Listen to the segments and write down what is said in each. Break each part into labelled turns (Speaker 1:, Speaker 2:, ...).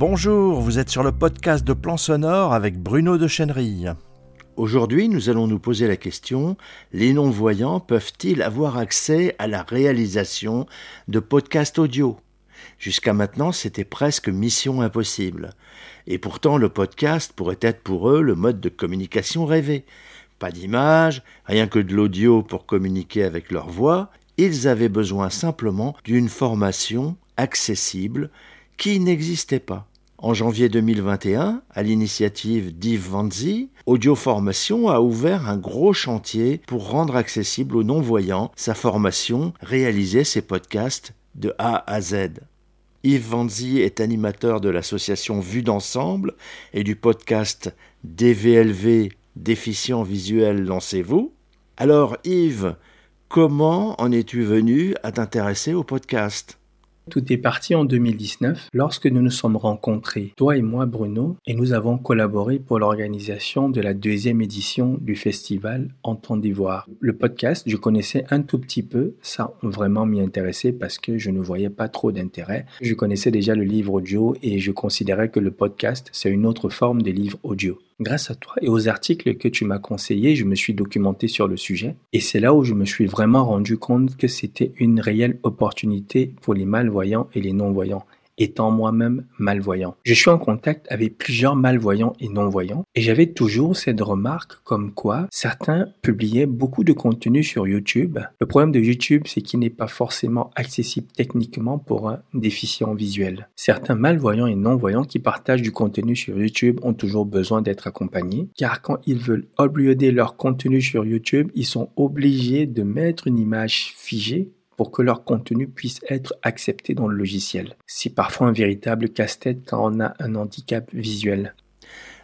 Speaker 1: Bonjour, vous êtes sur le podcast de Plan Sonore avec Bruno de Chenerille.
Speaker 2: Aujourd'hui, nous allons nous poser la question les non-voyants peuvent-ils avoir accès à la réalisation de podcasts audio Jusqu'à maintenant, c'était presque mission impossible. Et pourtant, le podcast pourrait être pour eux le mode de communication rêvé. Pas d'image, rien que de l'audio pour communiquer avec leur voix. Ils avaient besoin simplement d'une formation accessible qui n'existait pas. En janvier 2021, à l'initiative d'Yves Vanzi, Formation a ouvert un gros chantier pour rendre accessible aux non-voyants sa formation, réaliser ses podcasts de A à Z. Yves Vanzi est animateur de l'association Vue d'ensemble et du podcast DVLV Déficient visuel lancez-vous. Alors Yves, comment en es-tu venu à t'intéresser au podcast
Speaker 3: tout est parti en 2019 lorsque nous nous sommes rencontrés, toi et moi Bruno, et nous avons collaboré pour l'organisation de la deuxième édition du festival Entendez d'Ivoire. Le podcast, je connaissais un tout petit peu, ça vraiment m'y intéressait parce que je ne voyais pas trop d'intérêt. Je connaissais déjà le livre audio et je considérais que le podcast, c'est une autre forme de livre audio. Grâce à toi et aux articles que tu m'as conseillés, je me suis documenté sur le sujet et c'est là où je me suis vraiment rendu compte que c'était une réelle opportunité pour les malvoyants et les non-voyants étant moi-même malvoyant. Je suis en contact avec plusieurs malvoyants et non-voyants et j'avais toujours cette remarque comme quoi certains publiaient beaucoup de contenu sur YouTube. Le problème de YouTube, c'est qu'il n'est pas forcément accessible techniquement pour un déficient visuel. Certains malvoyants et non-voyants qui partagent du contenu sur YouTube ont toujours besoin d'être accompagnés car quand ils veulent uploader leur contenu sur YouTube, ils sont obligés de mettre une image figée pour que leur contenu puisse être accepté dans le logiciel. C'est parfois un véritable casse-tête quand on a un handicap visuel.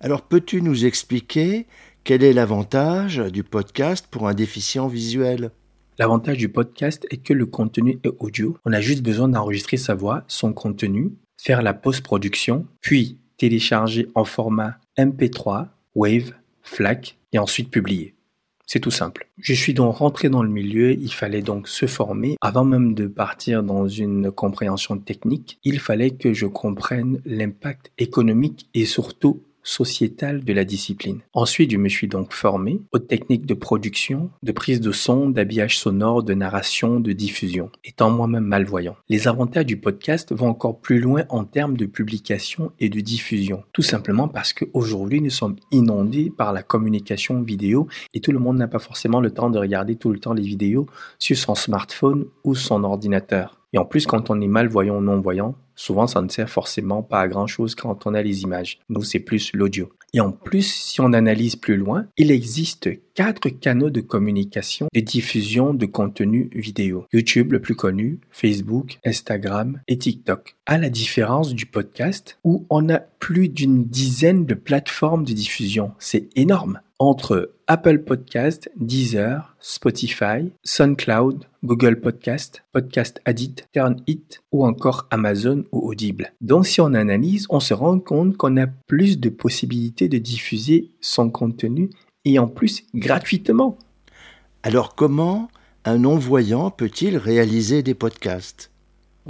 Speaker 2: Alors peux-tu nous expliquer quel est l'avantage du podcast pour un déficient visuel
Speaker 3: L'avantage du podcast est que le contenu est audio. On a juste besoin d'enregistrer sa voix, son contenu, faire la post-production, puis télécharger en format MP3, Wave, FLAC et ensuite publier. C'est tout simple. Je suis donc rentré dans le milieu, il fallait donc se former. Avant même de partir dans une compréhension technique, il fallait que je comprenne l'impact économique et surtout sociétale de la discipline. Ensuite, je me suis donc formé aux techniques de production, de prise de son, d'habillage sonore, de narration, de diffusion, étant moi-même malvoyant. Les avantages du podcast vont encore plus loin en termes de publication et de diffusion, tout simplement parce qu'aujourd'hui, nous sommes inondés par la communication vidéo et tout le monde n'a pas forcément le temps de regarder tout le temps les vidéos sur son smartphone ou son ordinateur. Et en plus, quand on est malvoyant ou non-voyant, souvent ça ne sert forcément pas à grand-chose quand on a les images. Nous, c'est plus l'audio. Et en plus, si on analyse plus loin, il existe quatre canaux de communication et diffusion de contenu vidéo. YouTube le plus connu, Facebook, Instagram et TikTok. À la différence du podcast où on a plus d'une dizaine de plateformes de diffusion. C'est énorme. Entre Apple Podcast, Deezer, Spotify, SoundCloud, Google Podcast, Podcast Addict, TurnIt ou encore Amazon ou Audible. Donc si on analyse, on se rend compte qu'on a plus de possibilités de diffuser son contenu et en plus gratuitement.
Speaker 2: Alors comment un non-voyant peut-il réaliser des podcasts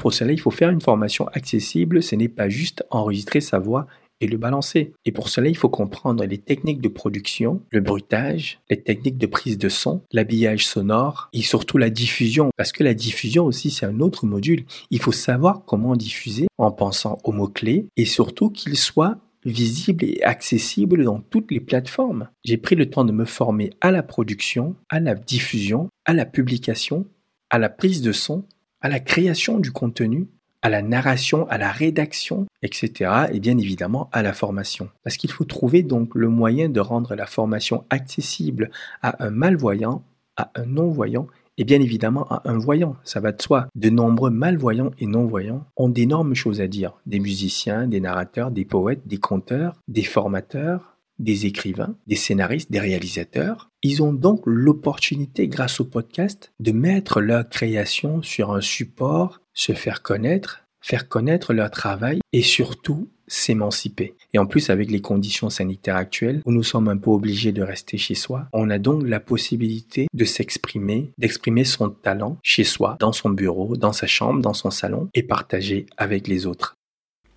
Speaker 3: Pour cela, il faut faire une formation accessible, ce n'est pas juste enregistrer sa voix et le balancer. Et pour cela, il faut comprendre les techniques de production, le bruitage, les techniques de prise de son, l'habillage sonore et surtout la diffusion. Parce que la diffusion aussi, c'est un autre module. Il faut savoir comment diffuser en pensant aux mots-clés et surtout qu'il soit visible et accessible dans toutes les plateformes. J'ai pris le temps de me former à la production, à la diffusion, à la publication, à la prise de son, à la création du contenu à la narration, à la rédaction, etc. et bien évidemment à la formation. Parce qu'il faut trouver donc le moyen de rendre la formation accessible à un malvoyant, à un non-voyant et bien évidemment à un voyant, ça va de soi. De nombreux malvoyants et non-voyants ont d'énormes choses à dire. Des musiciens, des narrateurs, des poètes, des conteurs, des formateurs, des écrivains, des scénaristes, des réalisateurs. Ils ont donc l'opportunité, grâce au podcast, de mettre leur création sur un support, se faire connaître, faire connaître leur travail et surtout s'émanciper. Et en plus, avec les conditions sanitaires actuelles, où nous sommes un peu obligés de rester chez soi, on a donc la possibilité de s'exprimer, d'exprimer son talent chez soi, dans son bureau, dans sa chambre, dans son salon, et partager avec les autres.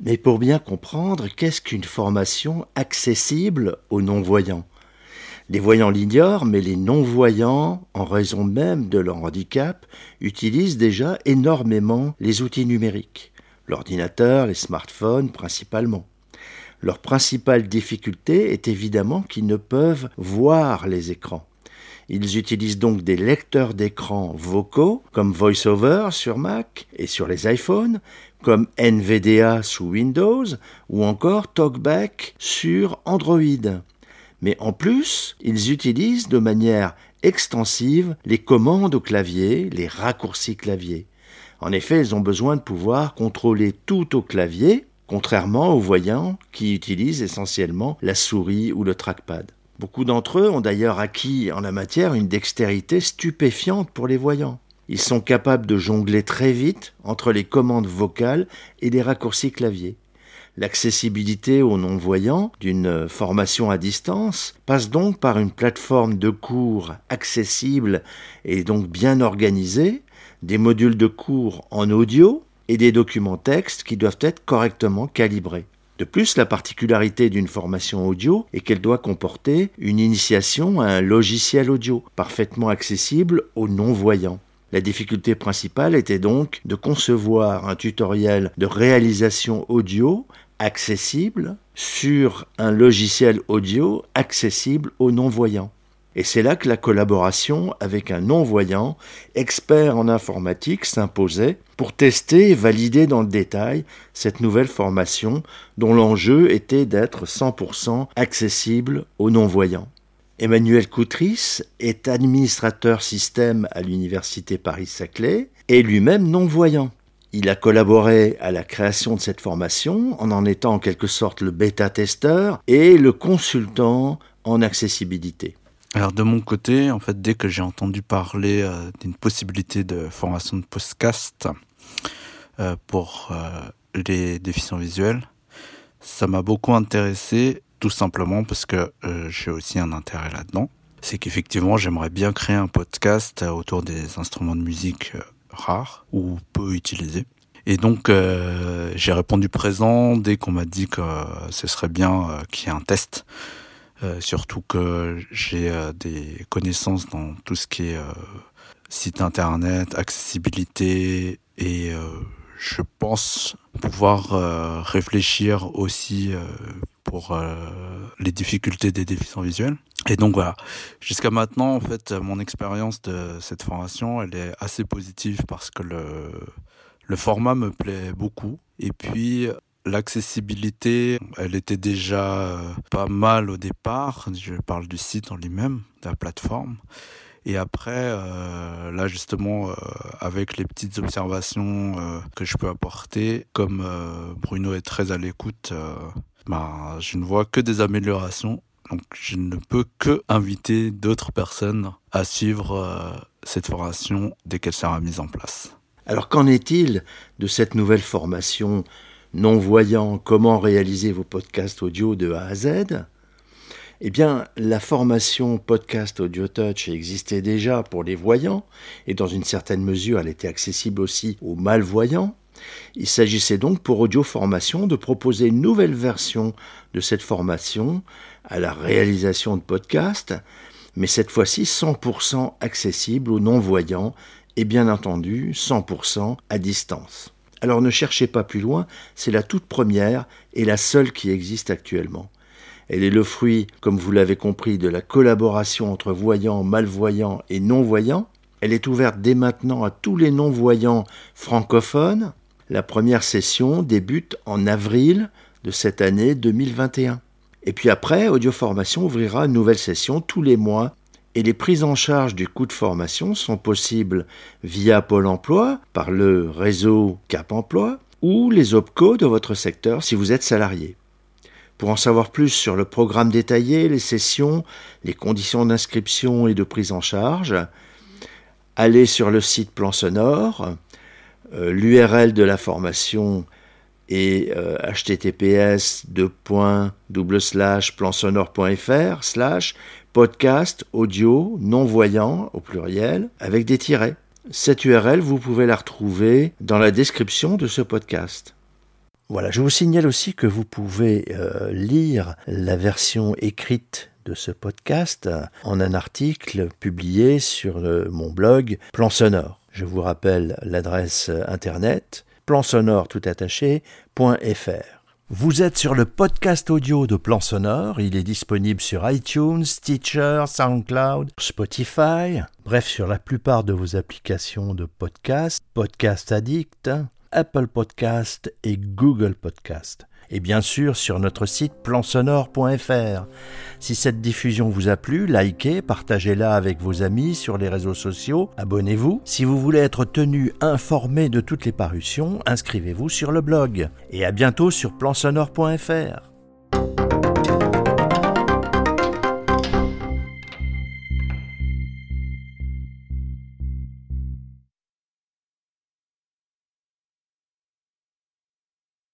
Speaker 2: Mais pour bien comprendre, qu'est-ce qu'une formation accessible aux non-voyants Les voyants l'ignorent, mais les non-voyants, en raison même de leur handicap, utilisent déjà énormément les outils numériques, l'ordinateur, les smartphones principalement. Leur principale difficulté est évidemment qu'ils ne peuvent voir les écrans. Ils utilisent donc des lecteurs d'écran vocaux comme VoiceOver sur Mac et sur les iPhones, comme NVDA sous Windows ou encore TalkBack sur Android. Mais en plus, ils utilisent de manière extensive les commandes au clavier, les raccourcis clavier. En effet, ils ont besoin de pouvoir contrôler tout au clavier, contrairement aux voyants qui utilisent essentiellement la souris ou le trackpad. Beaucoup d'entre eux ont d'ailleurs acquis en la matière une dextérité stupéfiante pour les voyants. Ils sont capables de jongler très vite entre les commandes vocales et les raccourcis clavier. L'accessibilité aux non-voyants d'une formation à distance passe donc par une plateforme de cours accessible et donc bien organisée, des modules de cours en audio et des documents textes qui doivent être correctement calibrés. De plus, la particularité d'une formation audio est qu'elle doit comporter une initiation à un logiciel audio, parfaitement accessible aux non-voyants. La difficulté principale était donc de concevoir un tutoriel de réalisation audio accessible sur un logiciel audio accessible aux non-voyants. Et c'est là que la collaboration avec un non-voyant, expert en informatique, s'imposait pour tester et valider dans le détail cette nouvelle formation dont l'enjeu était d'être 100% accessible aux non-voyants. Emmanuel Coutris est administrateur système à l'Université Paris-Saclay et lui-même non-voyant. Il a collaboré à la création de cette formation en en étant en quelque sorte le bêta-testeur et le consultant en accessibilité.
Speaker 4: Alors de mon côté, en fait, dès que j'ai entendu parler euh, d'une possibilité de formation de podcast euh, pour euh, les déficients visuels, ça m'a beaucoup intéressé, tout simplement parce que j'ai aussi un intérêt là-dedans. C'est qu'effectivement, j'aimerais bien créer un podcast autour des instruments de musique rares ou peu utilisés. Et donc, j'ai répondu présent dès qu'on m'a dit que ce serait bien qu'il y ait un test euh, surtout que j'ai euh, des connaissances dans tout ce qui est euh, site internet, accessibilité et je pense pouvoir réfléchir aussi pour les difficultés des déficients visuels. Et donc voilà, jusqu'à maintenant, en fait, mon expérience de cette formation, elle est assez positive parce que le, le format me plaît beaucoup. Et puis, L'accessibilité, elle était déjà euh, pas mal au départ. Je parle du site en lui-même, de la plateforme. Et après, euh, là justement, euh, avec les petites observations que je peux apporter, comme Bruno est très à l'écoute, ben, je ne vois que des améliorations. Donc je ne peux que inviter d'autres personnes à suivre cette formation dès qu'elle sera mise en place.
Speaker 2: Alors qu'en est-il de cette nouvelle formation non-voyants, comment réaliser vos podcasts audio de A à Z. Eh bien, la formation podcast audio touch existait déjà pour les voyants et dans une certaine mesure elle était accessible aussi aux malvoyants. Il s'agissait donc pour Audio Formation de proposer une nouvelle version de cette formation à la réalisation de podcasts, mais cette fois-ci 100% accessible aux non-voyants et bien entendu 100% à distance. Alors ne cherchez pas plus loin, c'est la toute première et la seule qui existe actuellement. Elle est le fruit, comme vous l'avez compris, de la collaboration entre voyants, malvoyants et non-voyants. Elle est ouverte dès maintenant à tous les non-voyants francophones. La première session débute en avril de cette année 2021. Et puis après, Audioformation ouvrira une nouvelle session tous les mois et les prises en charge du coût de formation sont possibles via Pôle Emploi, par le réseau Cap Emploi, ou les OPCO de votre secteur si vous êtes salarié. Pour en savoir plus sur le programme détaillé, les sessions, les conditions d'inscription et de prise en charge, allez sur le site Plan Sonore, euh, l'URL de la formation est euh, https://plansonore.fr slash podcast audio non-voyant au pluriel avec des tirets. Cette URL, vous pouvez la retrouver dans la description de ce podcast. Voilà, je vous signale aussi que vous pouvez euh, lire la version écrite de ce podcast en un article publié sur euh, mon blog Plan Sonore. Je vous rappelle l'adresse euh, internet plansonore.fr. Vous êtes sur le podcast audio de Plan Sonore, il est disponible sur iTunes, Stitcher, SoundCloud, Spotify, bref sur la plupart de vos applications de podcast, Podcast Addict, Apple Podcast et Google Podcast et bien sûr sur notre site plansonore.fr. Si cette diffusion vous a plu, likez, partagez-la avec vos amis sur les réseaux sociaux, abonnez-vous. Si vous voulez être tenu informé de toutes les parutions, inscrivez-vous sur le blog. Et à bientôt sur plansonore.fr.